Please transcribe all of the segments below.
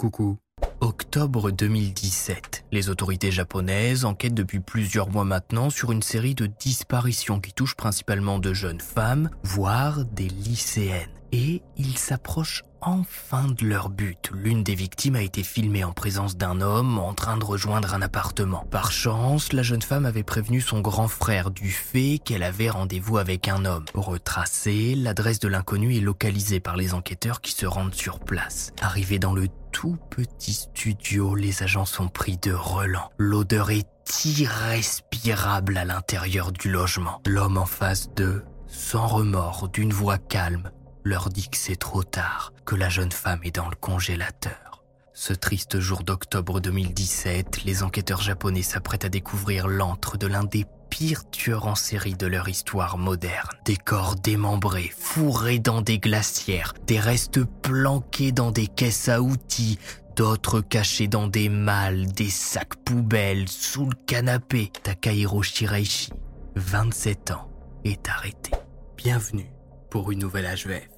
Coucou. Octobre 2017. Les autorités japonaises enquêtent depuis plusieurs mois maintenant sur une série de disparitions qui touchent principalement de jeunes femmes, voire des lycéennes. Et ils s'approchent enfin de leur but. L'une des victimes a été filmée en présence d'un homme en train de rejoindre un appartement. Par chance, la jeune femme avait prévenu son grand frère du fait qu'elle avait rendez-vous avec un homme. Retracée, l'adresse de l'inconnu est localisée par les enquêteurs qui se rendent sur place. Arrivés dans le tout petit studio, les agents sont pris de relents. L'odeur est irrespirable à l'intérieur du logement. L'homme en face d'eux, sans remords, d'une voix calme, leur dit que c'est trop tard, que la jeune femme est dans le congélateur. Ce triste jour d'octobre 2017, les enquêteurs japonais s'apprêtent à découvrir l'antre de l'un des pires tueurs en série de leur histoire moderne. Des corps démembrés, fourrés dans des glacières, des restes planqués dans des caisses à outils, d'autres cachés dans des malles, des sacs poubelles, sous le canapé. Takahiro Shiraishi, 27 ans, est arrêté. Bienvenue pour une nouvelle HVF.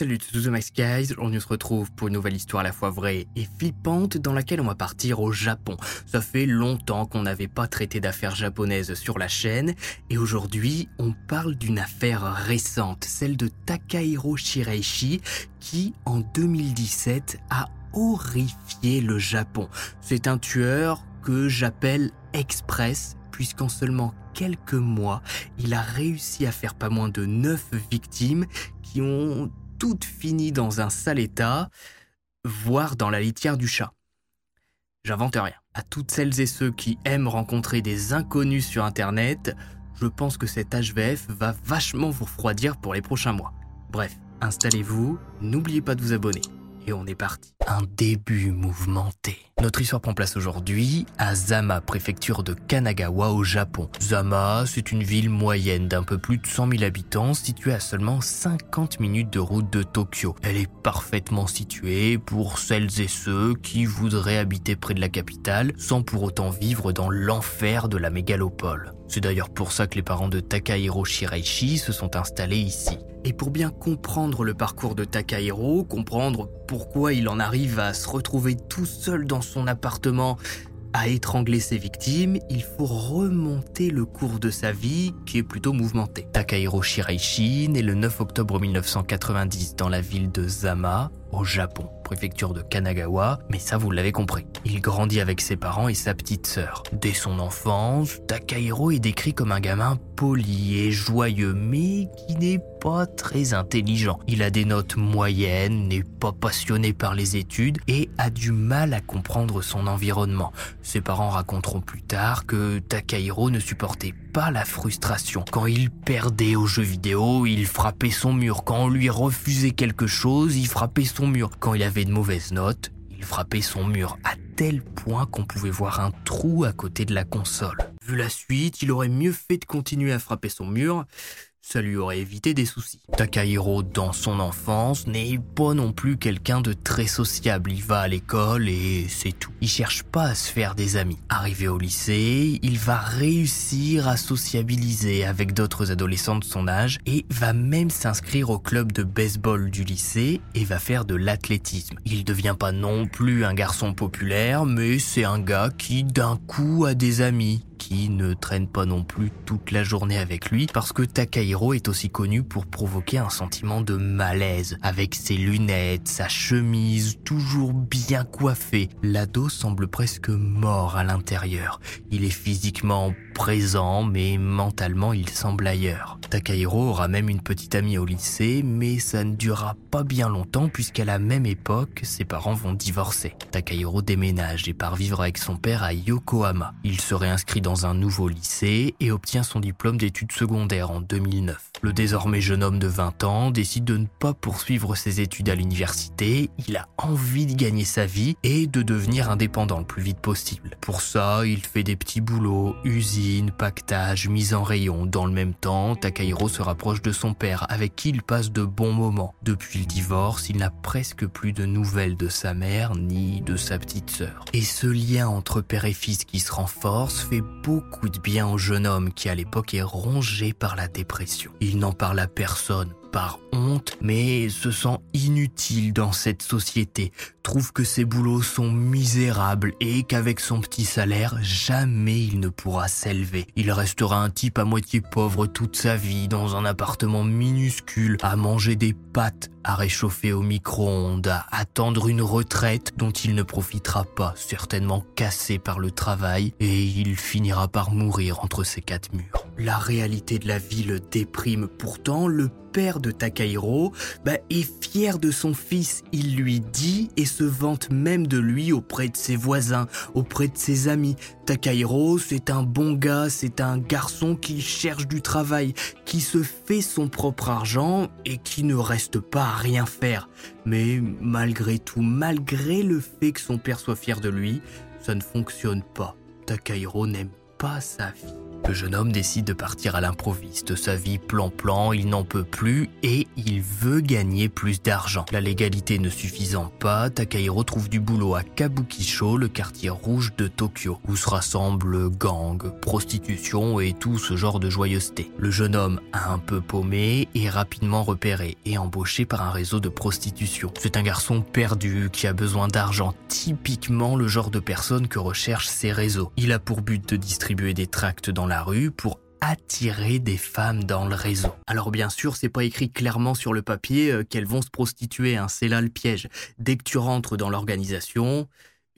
Salut tous Max Guys, on se retrouve pour une nouvelle histoire à la fois vraie et flippante dans laquelle on va partir au Japon. Ça fait longtemps qu'on n'avait pas traité d'affaires japonaises sur la chaîne et aujourd'hui on parle d'une affaire récente, celle de Takahiro Shiraishi qui en 2017 a horrifié le Japon. C'est un tueur que j'appelle express puisqu'en seulement quelques mois, il a réussi à faire pas moins de 9 victimes qui ont toutes finies dans un sale état, voire dans la litière du chat. J'invente rien. À toutes celles et ceux qui aiment rencontrer des inconnus sur Internet, je pense que cet HVF va vachement vous refroidir pour les prochains mois. Bref, installez-vous, n'oubliez pas de vous abonner et on est parti. Un début mouvementé. Notre histoire prend place aujourd'hui à Zama, préfecture de Kanagawa au Japon. Zama, c'est une ville moyenne d'un peu plus de 100 000 habitants située à seulement 50 minutes de route de Tokyo. Elle est parfaitement située pour celles et ceux qui voudraient habiter près de la capitale sans pour autant vivre dans l'enfer de la mégalopole. C'est d'ailleurs pour ça que les parents de Takahiro Shiraishi se sont installés ici. Et pour bien comprendre le parcours de Takahiro, comprendre pourquoi il en arrive à se retrouver tout seul dans son appartement à étrangler ses victimes, il faut remonter le cours de sa vie qui est plutôt mouvementé. Takahiro Shiraishi naît le 9 octobre 1990 dans la ville de Zama, au Japon, préfecture de Kanagawa, mais ça vous l'avez compris. Il grandit avec ses parents et sa petite sœur. Dès son enfance, Takahiro est décrit comme un gamin poli et joyeux, mais qui n'est pas très intelligent. Il a des notes moyennes, n'est pas passionné par les études et a du mal à comprendre son environnement. Ses parents raconteront plus tard que Takahiro ne supportait pas la frustration. Quand il perdait aux jeux vidéo, il frappait son mur. Quand on lui refusait quelque chose, il frappait son mur. Quand il avait de mauvaises notes, il frappait son mur à tel point qu'on pouvait voir un trou à côté de la console. Vu la suite, il aurait mieux fait de continuer à frapper son mur ça lui aurait évité des soucis. Takahiro, dans son enfance, n'est pas non plus quelqu'un de très sociable. Il va à l'école et c'est tout. Il cherche pas à se faire des amis. Arrivé au lycée, il va réussir à sociabiliser avec d'autres adolescents de son âge et va même s'inscrire au club de baseball du lycée et va faire de l'athlétisme. Il devient pas non plus un garçon populaire, mais c'est un gars qui d'un coup a des amis qui ne traîne pas non plus toute la journée avec lui parce que Takahiro est aussi connu pour provoquer un sentiment de malaise. Avec ses lunettes, sa chemise toujours bien coiffée, l'ado semble presque mort à l'intérieur. Il est physiquement présent mais mentalement il semble ailleurs. Takahiro aura même une petite amie au lycée mais ça ne durera pas bien longtemps puisqu'à la même époque ses parents vont divorcer. Takahiro déménage et part vivre avec son père à Yokohama. Il se réinscrit dans un nouveau lycée et obtient son diplôme d'études secondaires en 2009. Le désormais jeune homme de 20 ans décide de ne pas poursuivre ses études à l'université, il a envie de gagner sa vie et de devenir indépendant le plus vite possible. Pour ça, il fait des petits boulots, usine, pactage, mise en rayon. Dans le même temps, Takahiro se rapproche de son père avec qui il passe de bons moments. Depuis le divorce, il n'a presque plus de nouvelles de sa mère ni de sa petite sœur. Et ce lien entre père et fils qui se renforce fait beaucoup de bien au jeune homme qui à l'époque est rongé par la dépression. N'en parle à personne, par honte, mais se sent inutile dans cette société, trouve que ses boulots sont misérables et qu'avec son petit salaire, jamais il ne pourra s'élever. Il restera un type à moitié pauvre toute sa vie, dans un appartement minuscule, à manger des pâtes, à réchauffer au micro-ondes, à attendre une retraite dont il ne profitera pas, certainement cassé par le travail, et il finira par mourir entre ces quatre murs. La réalité de la vie le déprime pourtant, le père de Takahiro bah, est fier de son fils. Il lui dit et se vante même de lui auprès de ses voisins, auprès de ses amis. Takahiro, c'est un bon gars, c'est un garçon qui cherche du travail, qui se fait son propre argent et qui ne reste pas rien faire. Mais malgré tout, malgré le fait que son père soit fier de lui, ça ne fonctionne pas. Takahiro n'aime pas sa vie. Le jeune homme décide de partir à l'improviste. Sa vie plan-plan, il n'en peut plus et il veut gagner plus d'argent. La légalité ne suffisant pas, Takahiro trouve du boulot à Kabukisho, le quartier rouge de Tokyo, où se rassemblent gangs, prostitution et tout ce genre de joyeuseté. Le jeune homme, un peu paumé, est rapidement repéré et embauché par un réseau de prostitution. C'est un garçon perdu qui a besoin d'argent, typiquement le genre de personne que recherchent ces réseaux. Il a pour but de distribuer des tracts dans la rue pour attirer des femmes dans le réseau. Alors bien sûr, c'est pas écrit clairement sur le papier euh, qu'elles vont se prostituer, hein, c'est là le piège. Dès que tu rentres dans l'organisation,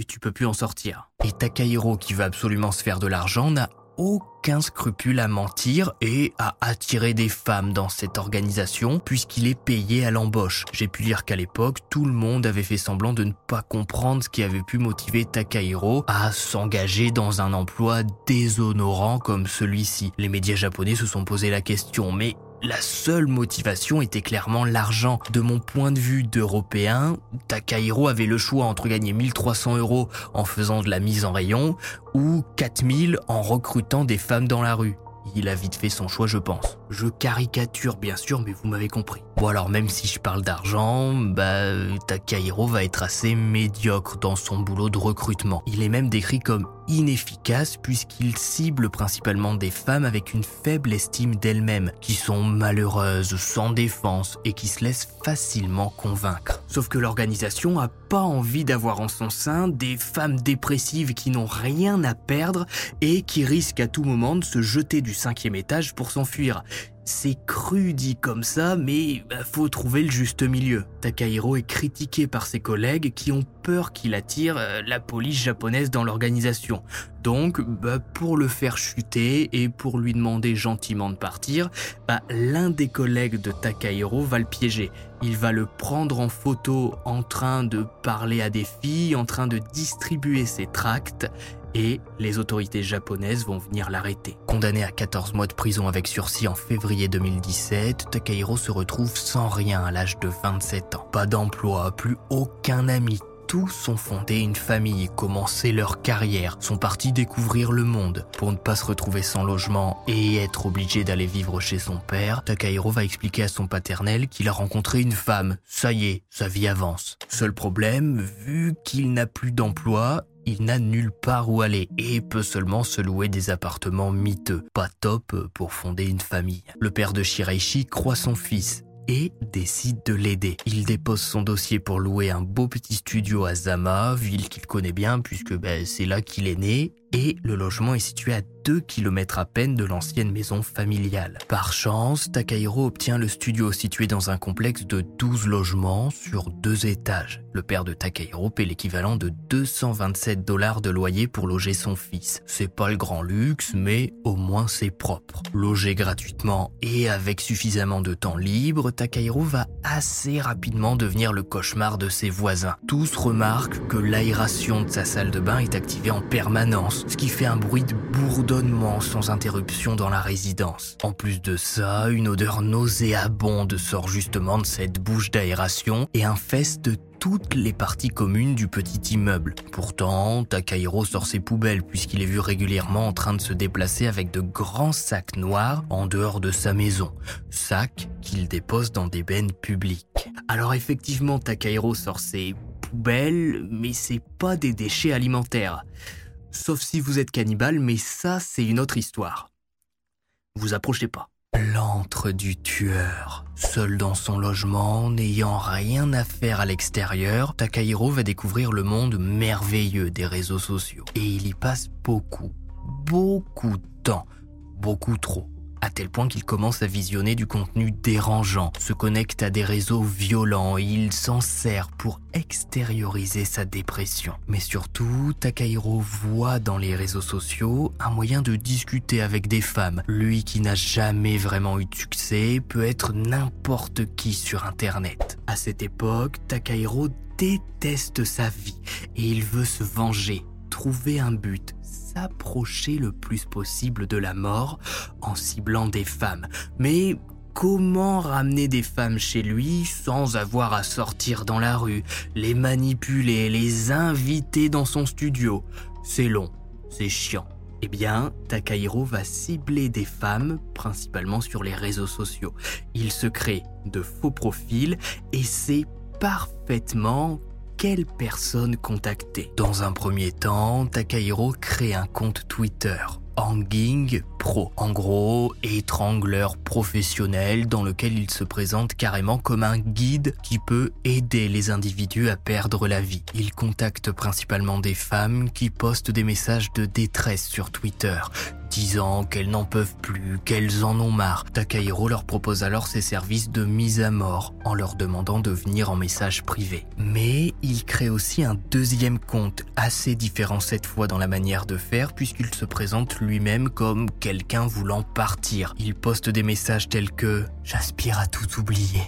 tu peux plus en sortir. Et Takahiro, qui veut absolument se faire de l'argent, n'a aucun scrupule à mentir et à attirer des femmes dans cette organisation puisqu'il est payé à l'embauche. J'ai pu lire qu'à l'époque, tout le monde avait fait semblant de ne pas comprendre ce qui avait pu motiver Takahiro à s'engager dans un emploi déshonorant comme celui-ci. Les médias japonais se sont posé la question, mais la seule motivation était clairement l'argent. De mon point de vue d'Européen, Takahiro avait le choix entre gagner 1300 euros en faisant de la mise en rayon ou 4000 en recrutant des femmes dans la rue. Il a vite fait son choix, je pense. Je caricature bien sûr, mais vous m'avez compris. Bon alors même si je parle d'argent, bah Takahiro va être assez médiocre dans son boulot de recrutement. Il est même décrit comme inefficace puisqu'il cible principalement des femmes avec une faible estime d'elles-mêmes, qui sont malheureuses, sans défense et qui se laissent facilement convaincre. Sauf que l'organisation a pas envie d'avoir en son sein des femmes dépressives qui n'ont rien à perdre et qui risquent à tout moment de se jeter du cinquième étage pour s'enfuir. C'est cru dit comme ça, mais bah, faut trouver le juste milieu. Takahiro est critiqué par ses collègues qui ont peur qu'il attire euh, la police japonaise dans l'organisation. Donc, bah, pour le faire chuter et pour lui demander gentiment de partir, bah, l'un des collègues de Takahiro va le piéger. Il va le prendre en photo en train de parler à des filles, en train de distribuer ses tracts et les autorités japonaises vont venir l'arrêter. Condamné à 14 mois de prison avec sursis en février 2017, Takahiro se retrouve sans rien à l'âge de 27 ans. Pas d'emploi, plus aucun ami, tous ont fondé une famille, commencé leur carrière, sont partis découvrir le monde. Pour ne pas se retrouver sans logement et être obligé d'aller vivre chez son père, Takahiro va expliquer à son paternel qu'il a rencontré une femme. Ça y est, sa vie avance. Seul problème, vu qu'il n'a plus d'emploi, il n'a nulle part où aller et peut seulement se louer des appartements miteux, pas top pour fonder une famille. Le père de Shiraishi croit son fils et décide de l'aider. Il dépose son dossier pour louer un beau petit studio à Zama, ville qu'il connaît bien puisque ben, c'est là qu'il est né, et le logement est situé à 2 km à peine de l'ancienne maison familiale. Par chance, Takahiro obtient le studio situé dans un complexe de 12 logements sur deux étages. Le père de Takahiro paie l'équivalent de 227 dollars de loyer pour loger son fils. C'est pas le grand luxe, mais au moins c'est propre. Logé gratuitement et avec suffisamment de temps libre, Takahiro va assez rapidement devenir le cauchemar de ses voisins. Tous remarquent que l'aération de sa salle de bain est activée en permanence, ce qui fait un bruit de bourdonnement sans interruption dans la résidence. En plus de ça, une odeur nauséabonde sort justement de cette bouche d'aération et infeste toutes les parties communes du petit immeuble. Pourtant, Takahiro sort ses poubelles puisqu'il est vu régulièrement en train de se déplacer avec de grands sacs noirs en dehors de sa maison. Sacs qu'il dépose dans des bennes publiques. Alors effectivement, Takahiro sort ses poubelles, mais c'est pas des déchets alimentaires. Sauf si vous êtes cannibale, mais ça c'est une autre histoire. Vous approchez pas. L'antre du tueur. Seul dans son logement, n'ayant rien à faire à l'extérieur, Takahiro va découvrir le monde merveilleux des réseaux sociaux. Et il y passe beaucoup, beaucoup de temps, beaucoup trop tel point qu'il commence à visionner du contenu dérangeant, se connecte à des réseaux violents et il s'en sert pour extérioriser sa dépression. Mais surtout, Takahiro voit dans les réseaux sociaux un moyen de discuter avec des femmes. Lui qui n'a jamais vraiment eu de succès peut être n'importe qui sur Internet. À cette époque, Takahiro déteste sa vie et il veut se venger, trouver un but, s'approcher le plus possible de la mort en ciblant des femmes. Mais comment ramener des femmes chez lui sans avoir à sortir dans la rue, les manipuler, les inviter dans son studio? C'est long, c'est chiant. Eh bien, Takahiro va cibler des femmes, principalement sur les réseaux sociaux. Il se crée de faux profils et sait parfaitement quelle personne contacter? Dans un premier temps, Takahiro crée un compte Twitter. Hanging Pro. En gros, étrangleur professionnel dans lequel il se présente carrément comme un guide qui peut aider les individus à perdre la vie. Il contacte principalement des femmes qui postent des messages de détresse sur Twitter, disant qu'elles n'en peuvent plus, qu'elles en ont marre. Takahiro leur propose alors ses services de mise à mort en leur demandant de venir en message privé. Mais il crée aussi un deuxième compte, assez différent cette fois dans la manière de faire puisqu'il se présente lui-même comme voulant partir. Il poste des messages tels que ⁇ J'aspire à tout oublier.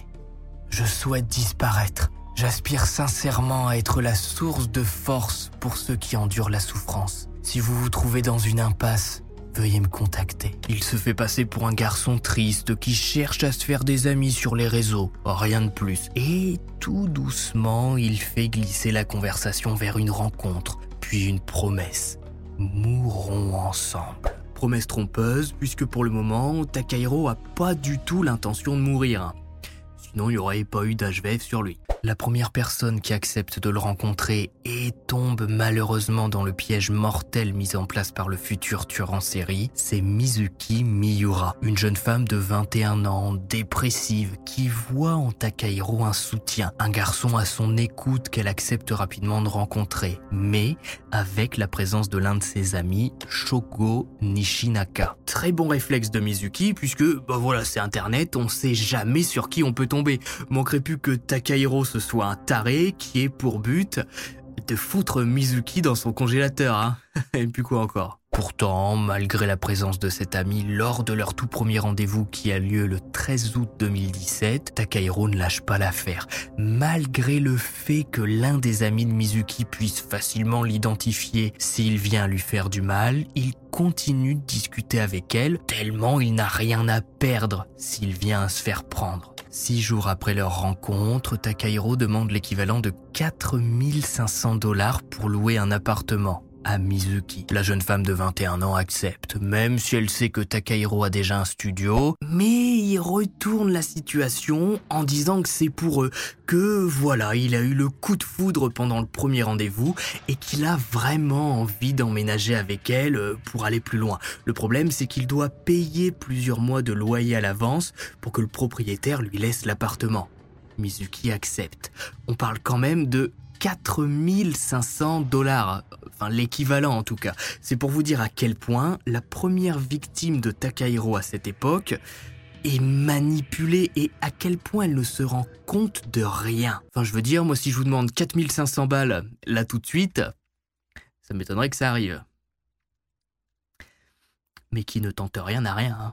Je souhaite disparaître. J'aspire sincèrement à être la source de force pour ceux qui endurent la souffrance. Si vous vous trouvez dans une impasse, veuillez me contacter. Il se fait passer pour un garçon triste qui cherche à se faire des amis sur les réseaux, rien de plus. Et tout doucement, il fait glisser la conversation vers une rencontre, puis une promesse. Mourrons ensemble. Promesse trompeuse, puisque pour le moment, Takahiro a pas du tout l'intention de mourir. Sinon, il n'y aurait pas eu d'HVF sur lui. La première personne qui accepte de le rencontrer et tombe malheureusement dans le piège mortel mis en place par le futur tueur en série, c'est Mizuki Miura, une jeune femme de 21 ans, dépressive, qui voit en Takahiro un soutien, un garçon à son écoute qu'elle accepte rapidement de rencontrer, mais avec la présence de l'un de ses amis, Shogo Nishinaka. Très bon réflexe de Mizuki puisque, bah voilà, c'est internet, on sait jamais sur qui on peut tomber. Manquerait plus que Takahiro ce soit un taré qui ait pour but de foutre Mizuki dans son congélateur, hein. Et puis quoi encore? Pourtant, malgré la présence de cet ami lors de leur tout premier rendez-vous qui a lieu le 13 août 2017, Takahiro ne lâche pas l'affaire. Malgré le fait que l'un des amis de Mizuki puisse facilement l'identifier s'il vient lui faire du mal, il continue de discuter avec elle tellement il n'a rien à perdre s'il vient se faire prendre. Six jours après leur rencontre, Takahiro demande l'équivalent de 4500 dollars pour louer un appartement à Mizuki. La jeune femme de 21 ans accepte, même si elle sait que Takahiro a déjà un studio, mais il retourne la situation en disant que c'est pour eux, que voilà, il a eu le coup de foudre pendant le premier rendez-vous et qu'il a vraiment envie d'emménager avec elle euh, pour aller plus loin. Le problème, c'est qu'il doit payer plusieurs mois de loyer à l'avance pour que le propriétaire lui laisse l'appartement. Mizuki accepte. On parle quand même de 4500 dollars, enfin l'équivalent en tout cas. C'est pour vous dire à quel point la première victime de Takahiro à cette époque est manipulée et à quel point elle ne se rend compte de rien. Enfin je veux dire, moi si je vous demande 4500 balles là tout de suite, ça m'étonnerait que ça arrive. Mais qui ne tente rien n'a rien. Hein.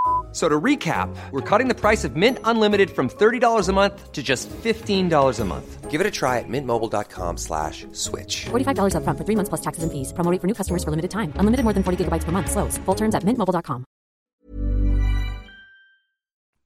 So to recap, we're cutting the price of Mint Unlimited from $30 a month to just $15 a month. Give it a try at mintmobile.com slash switch. $45 upfront for three months plus taxes and fees. Promo for new customers for limited time. Unlimited more than 40 gigabytes per month. Slows. Full terms at mintmobile.com.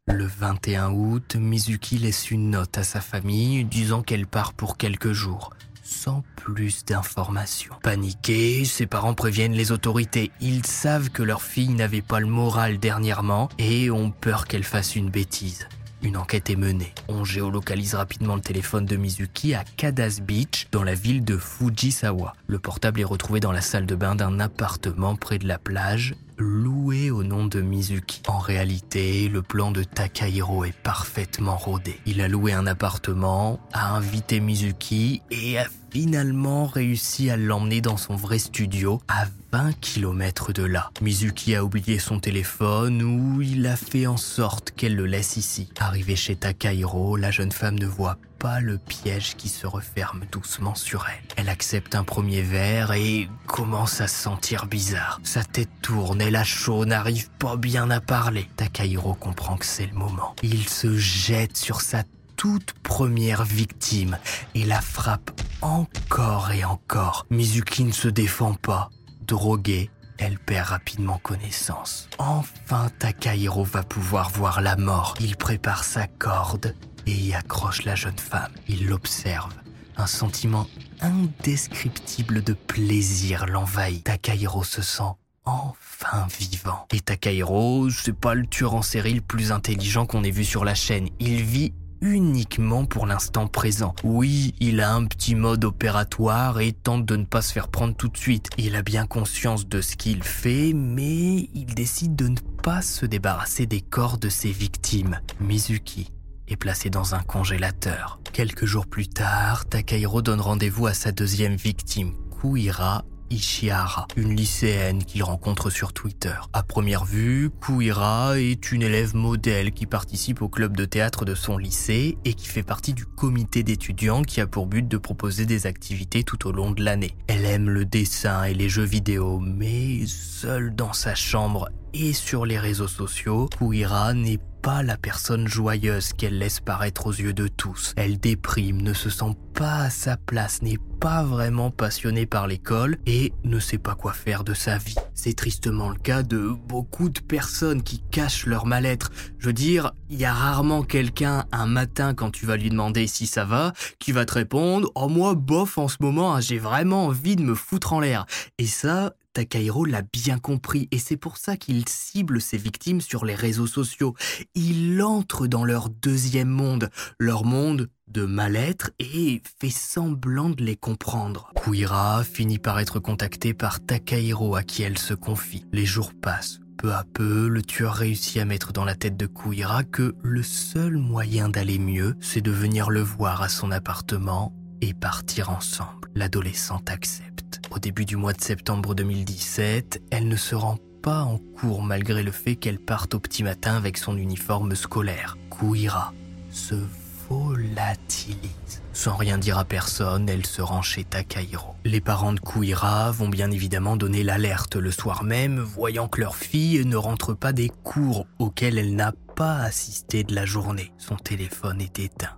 Le 21 août, Mizuki laisse une note à sa famille disant qu'elle part pour quelques jours. Sans plus d'informations. Paniqués, ses parents préviennent les autorités. Ils savent que leur fille n'avait pas le moral dernièrement et ont peur qu'elle fasse une bêtise. Une enquête est menée. On géolocalise rapidement le téléphone de Mizuki à Kadas Beach, dans la ville de Fujisawa. Le portable est retrouvé dans la salle de bain d'un appartement près de la plage loué au nom de Mizuki. En réalité, le plan de Takahiro est parfaitement rodé. Il a loué un appartement, a invité Mizuki et a finalement réussi à l'emmener dans son vrai studio à 20 km de là. Mizuki a oublié son téléphone ou il a fait en sorte qu'elle le laisse ici. Arrivée chez Takahiro, la jeune femme ne voit pas le piège qui se referme doucement sur elle. Elle accepte un premier verre et commence à se sentir bizarre. Sa tête tourne, elle a chaud, n'arrive pas bien à parler. Takahiro comprend que c'est le moment. Il se jette sur sa toute première victime et la frappe encore et encore. Mizuki ne se défend pas. Droguée, elle perd rapidement connaissance. Enfin, Takahiro va pouvoir voir la mort. Il prépare sa corde et y accroche la jeune femme. Il l'observe. Un sentiment indescriptible de plaisir l'envahit. Takahiro se sent enfin vivant. Et Takahiro, c'est pas le tueur en série le plus intelligent qu'on ait vu sur la chaîne. Il vit uniquement pour l'instant présent. Oui, il a un petit mode opératoire et tente de ne pas se faire prendre tout de suite. Il a bien conscience de ce qu'il fait, mais il décide de ne pas se débarrasser des corps de ses victimes. Mizuki est placé dans un congélateur. Quelques jours plus tard, Takahiro donne rendez-vous à sa deuxième victime, Kuira Ishihara, une lycéenne qu'il rencontre sur Twitter. À première vue, Kuira est une élève modèle qui participe au club de théâtre de son lycée et qui fait partie du comité d'étudiants qui a pour but de proposer des activités tout au long de l'année. Elle aime le dessin et les jeux vidéo, mais seule dans sa chambre et sur les réseaux sociaux, Kuira n'est pas la personne joyeuse qu'elle laisse paraître aux yeux de tous. Elle déprime, ne se sent pas à sa place, n'est pas vraiment passionnée par l'école et ne sait pas quoi faire de sa vie. C'est tristement le cas de beaucoup de personnes qui cachent leur mal-être. Je veux dire, il y a rarement quelqu'un un matin quand tu vas lui demander si ça va, qui va te répondre "Oh moi bof en ce moment, hein, j'ai vraiment envie de me foutre en l'air." Et ça, Takahiro l'a bien compris et c'est pour ça qu'il cible ses victimes sur les réseaux sociaux. Il entre dans leur deuxième monde, leur monde de mal-être et fait semblant de les comprendre. Kuira finit par être contactée par Takahiro à qui elle se confie. Les jours passent. Peu à peu, le tueur réussit à mettre dans la tête de Kuira que le seul moyen d'aller mieux, c'est de venir le voir à son appartement et partir ensemble. L'adolescente accepte. Au début du mois de septembre 2017, elle ne se rend pas en cours malgré le fait qu'elle parte au petit matin avec son uniforme scolaire. Kuira se volatilise. Sans rien dire à personne, elle se rend chez Takahiro. Les parents de Kuira vont bien évidemment donner l'alerte le soir même, voyant que leur fille ne rentre pas des cours auxquels elle n'a pas assisté de la journée. Son téléphone est éteint.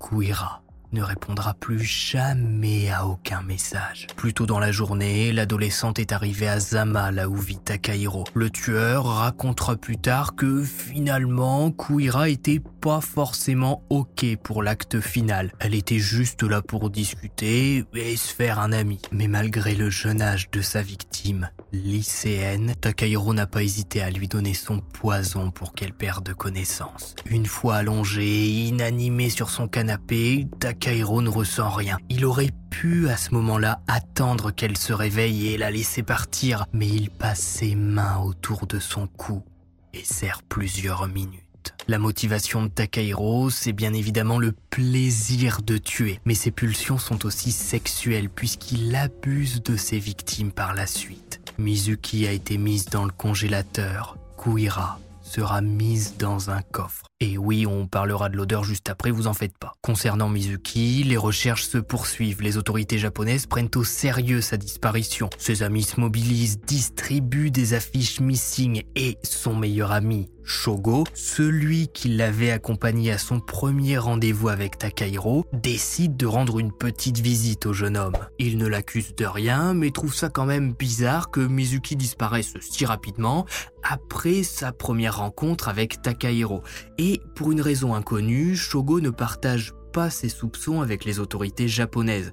Kuira ne répondra plus jamais à aucun message. Plus tôt dans la journée, l'adolescente est arrivée à Zama, là où vit Takahiro. Le tueur racontera plus tard que finalement, Kuira était pas forcément ok pour l'acte final. Elle était juste là pour discuter et se faire un ami. Mais malgré le jeune âge de sa victime, lycéenne, Takahiro n'a pas hésité à lui donner son poison pour qu'elle perde connaissance. Une fois allongée, inanimée sur son canapé, ne ressent rien. Il aurait pu à ce moment-là attendre qu'elle se réveille et la laisser partir, mais il passe ses mains autour de son cou et serre plusieurs minutes. La motivation de Takahiro, c'est bien évidemment le plaisir de tuer, mais ses pulsions sont aussi sexuelles puisqu'il abuse de ses victimes par la suite. Mizuki a été mise dans le congélateur, Kuira sera mise dans un coffre. Et oui, on parlera de l'odeur juste après, vous en faites pas. Concernant Mizuki, les recherches se poursuivent. Les autorités japonaises prennent au sérieux sa disparition. Ses amis se mobilisent, distribuent des affiches missing et son meilleur ami, Shogo, celui qui l'avait accompagné à son premier rendez-vous avec Takahiro, décide de rendre une petite visite au jeune homme. Il ne l'accuse de rien, mais trouve ça quand même bizarre que Mizuki disparaisse si rapidement après sa première rencontre avec Takahiro. Et pour une raison inconnue, Shogo ne partage pas ses soupçons avec les autorités japonaises.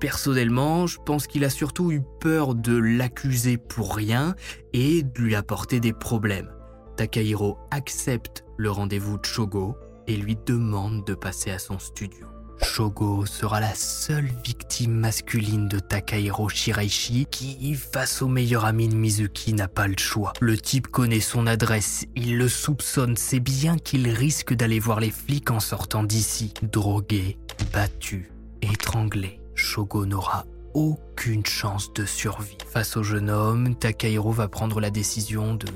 Personnellement, je pense qu'il a surtout eu peur de l'accuser pour rien et de lui apporter des problèmes. Takahiro accepte le rendez-vous de Shogo et lui demande de passer à son studio. Shogo sera la seule victime masculine de Takahiro Shiraishi qui, face au meilleur ami de Mizuki, n'a pas le choix. Le type connaît son adresse, il le soupçonne, c'est bien qu'il risque d'aller voir les flics en sortant d'ici. Drogué, battu, étranglé, Shogo n'aura aucune chance de survie. Face au jeune homme, Takahiro va prendre la décision de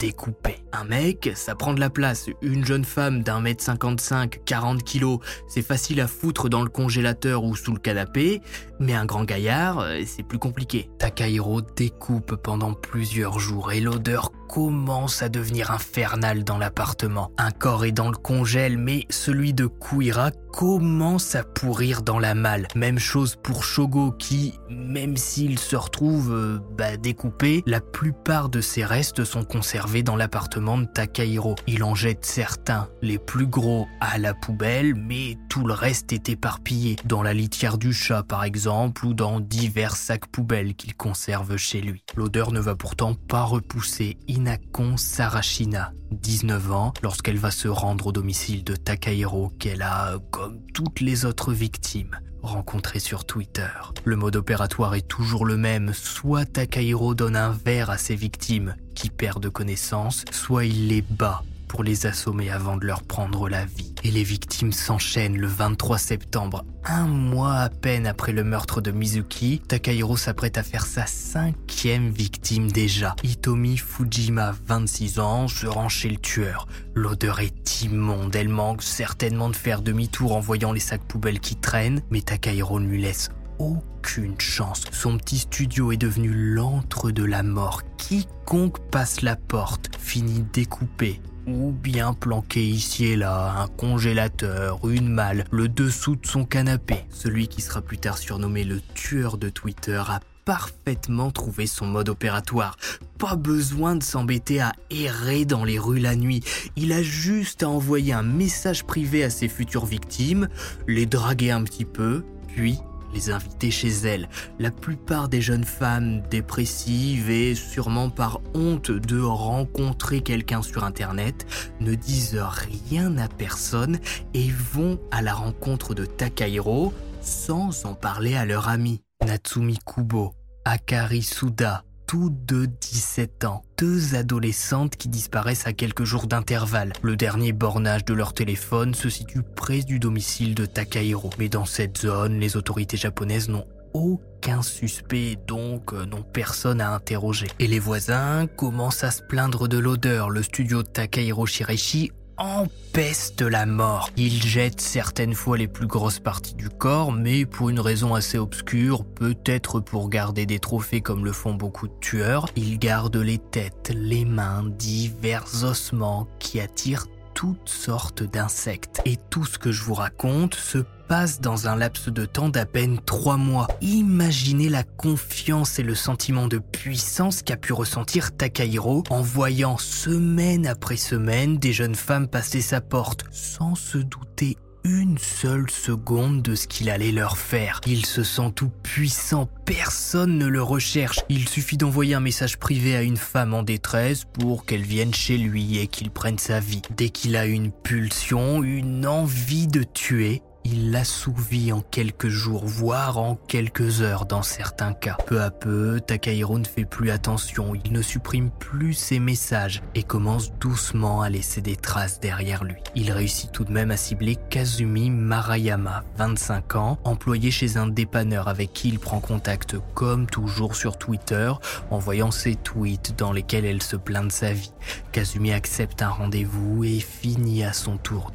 découpé. Un mec, ça prend de la place. Une jeune femme d'un mètre 55, 40 kilos, c'est facile à foutre dans le congélateur ou sous le canapé, mais un grand gaillard, euh, c'est plus compliqué. Takahiro découpe pendant plusieurs jours et l'odeur commence à devenir infernale dans l'appartement. Un corps est dans le congèle, mais celui de Kuira commence à pourrir dans la malle. Même chose pour Shogo qui, même s'il se retrouve euh, bah, découpé, la plupart de ses restes sont conservés dans l'appartement de Takahiro. Il en jette certains, les plus gros, à la poubelle, mais tout le reste est éparpillé, dans la litière du chat par exemple, ou dans divers sacs poubelles qu'il conserve chez lui. L'odeur ne va pourtant pas repousser Inakon Sarashina, 19 ans, lorsqu'elle va se rendre au domicile de Takahiro qu'elle a comme toutes les autres victimes rencontrées sur Twitter. Le mode opératoire est toujours le même, soit Takahiro donne un verre à ses victimes qui perdent connaissance, soit il les bat pour les assommer avant de leur prendre la vie. Et les victimes s'enchaînent le 23 septembre, un mois à peine après le meurtre de Mizuki. Takahiro s'apprête à faire sa cinquième victime déjà. Hitomi Fujima, 26 ans, se rend chez le tueur. L'odeur est immonde, elle manque certainement de faire demi-tour en voyant les sacs poubelles qui traînent, mais Takahiro ne lui laisse aucune chance. Son petit studio est devenu l'antre de la mort. Quiconque passe la porte finit découpé, ou bien planqué ici et là, un congélateur, une malle, le dessous de son canapé. Celui qui sera plus tard surnommé le tueur de Twitter a parfaitement trouvé son mode opératoire. Pas besoin de s'embêter à errer dans les rues la nuit. Il a juste à envoyer un message privé à ses futures victimes, les draguer un petit peu, puis les inviter chez elle. La plupart des jeunes femmes dépressives et sûrement par honte de rencontrer quelqu'un sur Internet ne disent rien à personne et vont à la rencontre de Takahiro sans en parler à leur ami. Natsumi Kubo, Akari Suda, de 17 ans. Deux adolescentes qui disparaissent à quelques jours d'intervalle. Le dernier bornage de leur téléphone se situe près du domicile de Takahiro. Mais dans cette zone, les autorités japonaises n'ont aucun suspect, donc euh, n'ont personne à interroger. Et les voisins commencent à se plaindre de l'odeur. Le studio Takahiro Shiraishi empeste la mort. Il jette certaines fois les plus grosses parties du corps, mais pour une raison assez obscure, peut-être pour garder des trophées comme le font beaucoup de tueurs, il garde les têtes, les mains, divers ossements qui attirent toutes sortes d'insectes. Et tout ce que je vous raconte se passe dans un laps de temps d'à peine trois mois. Imaginez la confiance et le sentiment de puissance qu'a pu ressentir Takahiro en voyant semaine après semaine des jeunes femmes passer sa porte, sans se douter une seule seconde de ce qu'il allait leur faire. Il se sent tout puissant, personne ne le recherche. Il suffit d'envoyer un message privé à une femme en détresse pour qu'elle vienne chez lui et qu'il prenne sa vie. Dès qu'il a une pulsion, une envie de tuer, il l'assouvit en quelques jours, voire en quelques heures dans certains cas. Peu à peu, Takahiro ne fait plus attention, il ne supprime plus ses messages et commence doucement à laisser des traces derrière lui. Il réussit tout de même à cibler Kazumi Marayama, 25 ans, employé chez un dépanneur avec qui il prend contact comme toujours sur Twitter, en voyant ses tweets dans lesquels elle se plaint de sa vie. Kazumi accepte un rendez-vous et finit à son tour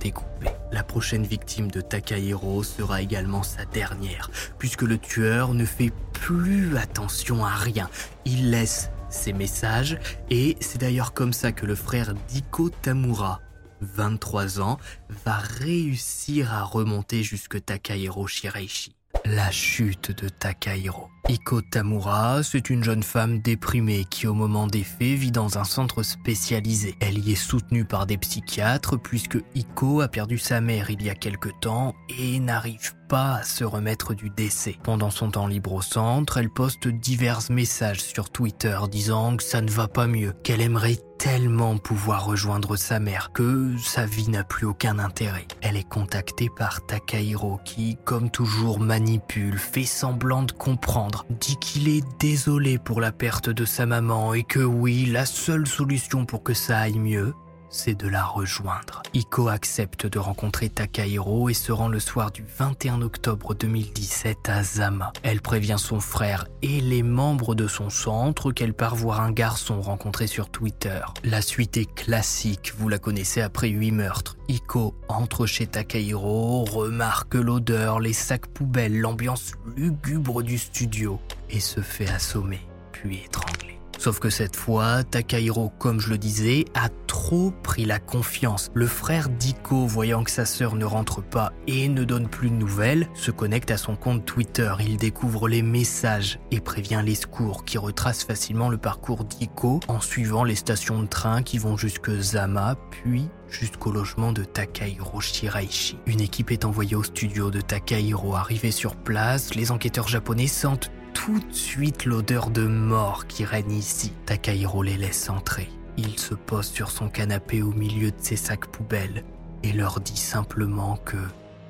La prochaine victime de Takahiro sera également sa dernière, puisque le tueur ne fait plus attention à rien. Il laisse ses messages, et c'est d'ailleurs comme ça que le frère Diko Tamura, 23 ans, va réussir à remonter jusque Takahiro Shiraishi. La chute de Takahiro. Iko Tamura, c'est une jeune femme déprimée qui au moment des faits vit dans un centre spécialisé. Elle y est soutenue par des psychiatres puisque Iko a perdu sa mère il y a quelque temps et n'arrive pas à se remettre du décès. Pendant son temps libre au centre, elle poste divers messages sur Twitter disant que ça ne va pas mieux, qu'elle aimerait tellement pouvoir rejoindre sa mère que sa vie n'a plus aucun intérêt. Elle est contactée par Takahiro qui, comme toujours, manipule, fait semblant de comprendre, dit qu'il est désolé pour la perte de sa maman et que oui, la seule solution pour que ça aille mieux, c'est de la rejoindre. Iko accepte de rencontrer Takahiro et se rend le soir du 21 octobre 2017 à Zama. Elle prévient son frère et les membres de son centre qu'elle part voir un garçon rencontré sur Twitter. La suite est classique, vous la connaissez après huit meurtres. Iko entre chez Takahiro, remarque l'odeur, les sacs poubelles, l'ambiance lugubre du studio et se fait assommer, puis étrangler. Sauf que cette fois, Takahiro, comme je le disais, a trop pris la confiance. Le frère d'Iko, voyant que sa sœur ne rentre pas et ne donne plus de nouvelles, se connecte à son compte Twitter. Il découvre les messages et prévient les secours qui retracent facilement le parcours d'Iko en suivant les stations de train qui vont jusque Zama, puis jusqu'au logement de Takahiro Shiraishi. Une équipe est envoyée au studio de Takahiro. Arrivé sur place, les enquêteurs japonais sentent tout de suite l'odeur de mort qui règne ici. Takahiro les laisse entrer. Il se pose sur son canapé au milieu de ses sacs poubelles et leur dit simplement que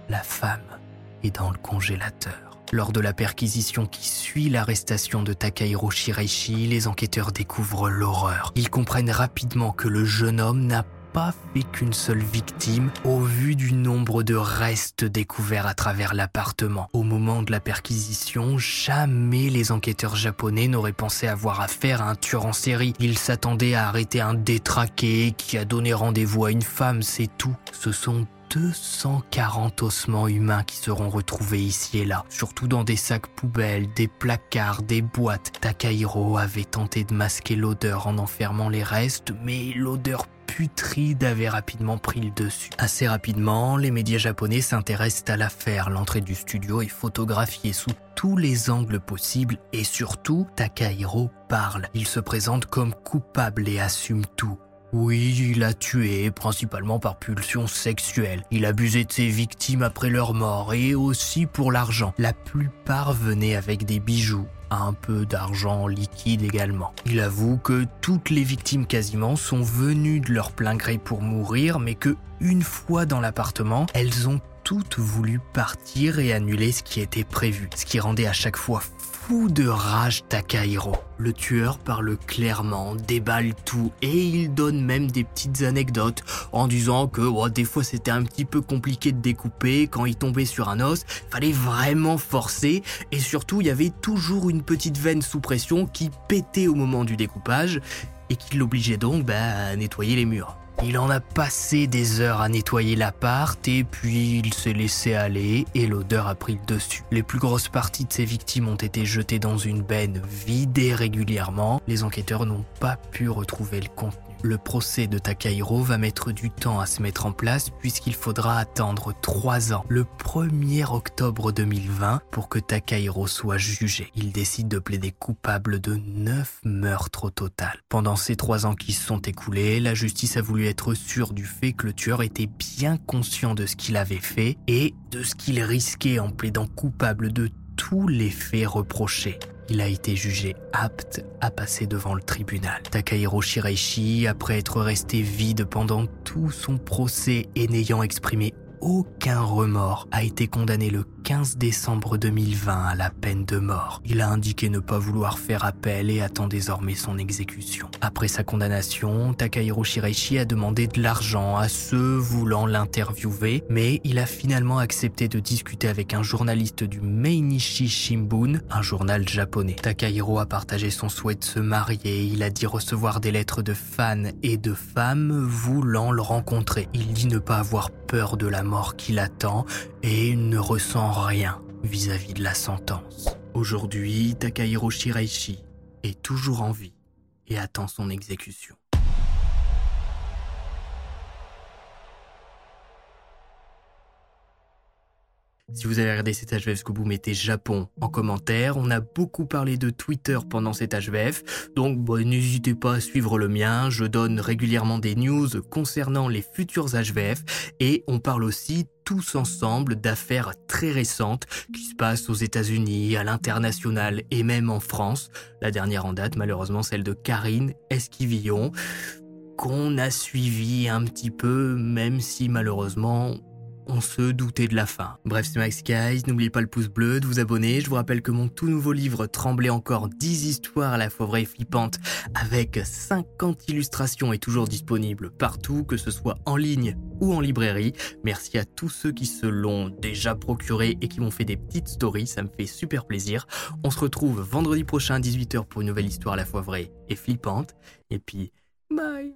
la femme est dans le congélateur. Lors de la perquisition qui suit l'arrestation de Takahiro Shiraishi, les enquêteurs découvrent l'horreur. Ils comprennent rapidement que le jeune homme n'a fait qu'une seule victime au vu du nombre de restes découverts à travers l'appartement. Au moment de la perquisition, jamais les enquêteurs japonais n'auraient pensé avoir affaire à un tueur en série. Ils s'attendaient à arrêter un détraqué qui a donné rendez-vous à une femme, c'est tout. Ce sont 240 ossements humains qui seront retrouvés ici et là, surtout dans des sacs poubelles, des placards, des boîtes. Takahiro avait tenté de masquer l'odeur en enfermant les restes, mais l'odeur putride avait rapidement pris le dessus. Assez rapidement, les médias japonais s'intéressent à l'affaire. L'entrée du studio est photographiée sous tous les angles possibles et surtout, Takahiro parle. Il se présente comme coupable et assume tout. Oui, il a tué, principalement par pulsion sexuelle. Il abusait de ses victimes après leur mort et aussi pour l'argent. La plupart venaient avec des bijoux, un peu d'argent liquide également. Il avoue que toutes les victimes quasiment sont venues de leur plein gré pour mourir, mais que une fois dans l'appartement, elles ont toutes voulu partir et annuler ce qui était prévu, ce qui rendait à chaque fois fou de rage Takahiro. Le tueur parle clairement, déballe tout et il donne même des petites anecdotes en disant que oh, des fois c'était un petit peu compliqué de découper, quand il tombait sur un os, fallait vraiment forcer et surtout il y avait toujours une petite veine sous pression qui pétait au moment du découpage et qui l'obligeait donc bah, à nettoyer les murs. Il en a passé des heures à nettoyer l'appart et puis il s'est laissé aller et l'odeur a pris le dessus. Les plus grosses parties de ses victimes ont été jetées dans une benne vidée régulièrement. Les enquêteurs n'ont pas pu retrouver le contenu. Le procès de Takahiro va mettre du temps à se mettre en place puisqu'il faudra attendre trois ans, le 1er octobre 2020, pour que Takahiro soit jugé. Il décide de plaider coupable de neuf meurtres au total. Pendant ces trois ans qui se sont écoulés, la justice a voulu être sûre du fait que le tueur était bien conscient de ce qu'il avait fait et de ce qu'il risquait en plaidant coupable de tous les faits reprochés il a été jugé apte à passer devant le tribunal. Takahiro Shiraishi, après être resté vide pendant tout son procès et n'ayant exprimé aucun remords, a été condamné le 15 décembre 2020 à la peine de mort. Il a indiqué ne pas vouloir faire appel et attend désormais son exécution. Après sa condamnation, Takahiro Shiraishi a demandé de l'argent à ceux voulant l'interviewer, mais il a finalement accepté de discuter avec un journaliste du Mainichi Shimbun, un journal japonais. Takahiro a partagé son souhait de se marier, il a dit recevoir des lettres de fans et de femmes voulant le rencontrer. Il dit ne pas avoir de la mort qui l'attend et ne ressent rien vis-à-vis de la sentence. Aujourd'hui, Takahiro Shiraishi est toujours en vie et attend son exécution. Si vous avez regardé cet HVF, que vous mettez Japon en commentaire. On a beaucoup parlé de Twitter pendant cet HVF, donc bah, n'hésitez pas à suivre le mien. Je donne régulièrement des news concernant les futurs HVF et on parle aussi tous ensemble d'affaires très récentes qui se passent aux États-Unis, à l'international et même en France. La dernière en date, malheureusement, celle de Karine Esquivillon, qu'on a suivi un petit peu, même si malheureusement on se doutait de la fin. Bref, c'est Max Guys, n'oubliez pas le pouce bleu, de vous abonner. Je vous rappelle que mon tout nouveau livre Trembler encore 10 histoires à la fois vraies et flippantes avec 50 illustrations est toujours disponible partout, que ce soit en ligne ou en librairie. Merci à tous ceux qui se l'ont déjà procuré et qui m'ont fait des petites stories, ça me fait super plaisir. On se retrouve vendredi prochain à 18h pour une nouvelle histoire à la fois vraie et flippante. Et puis, bye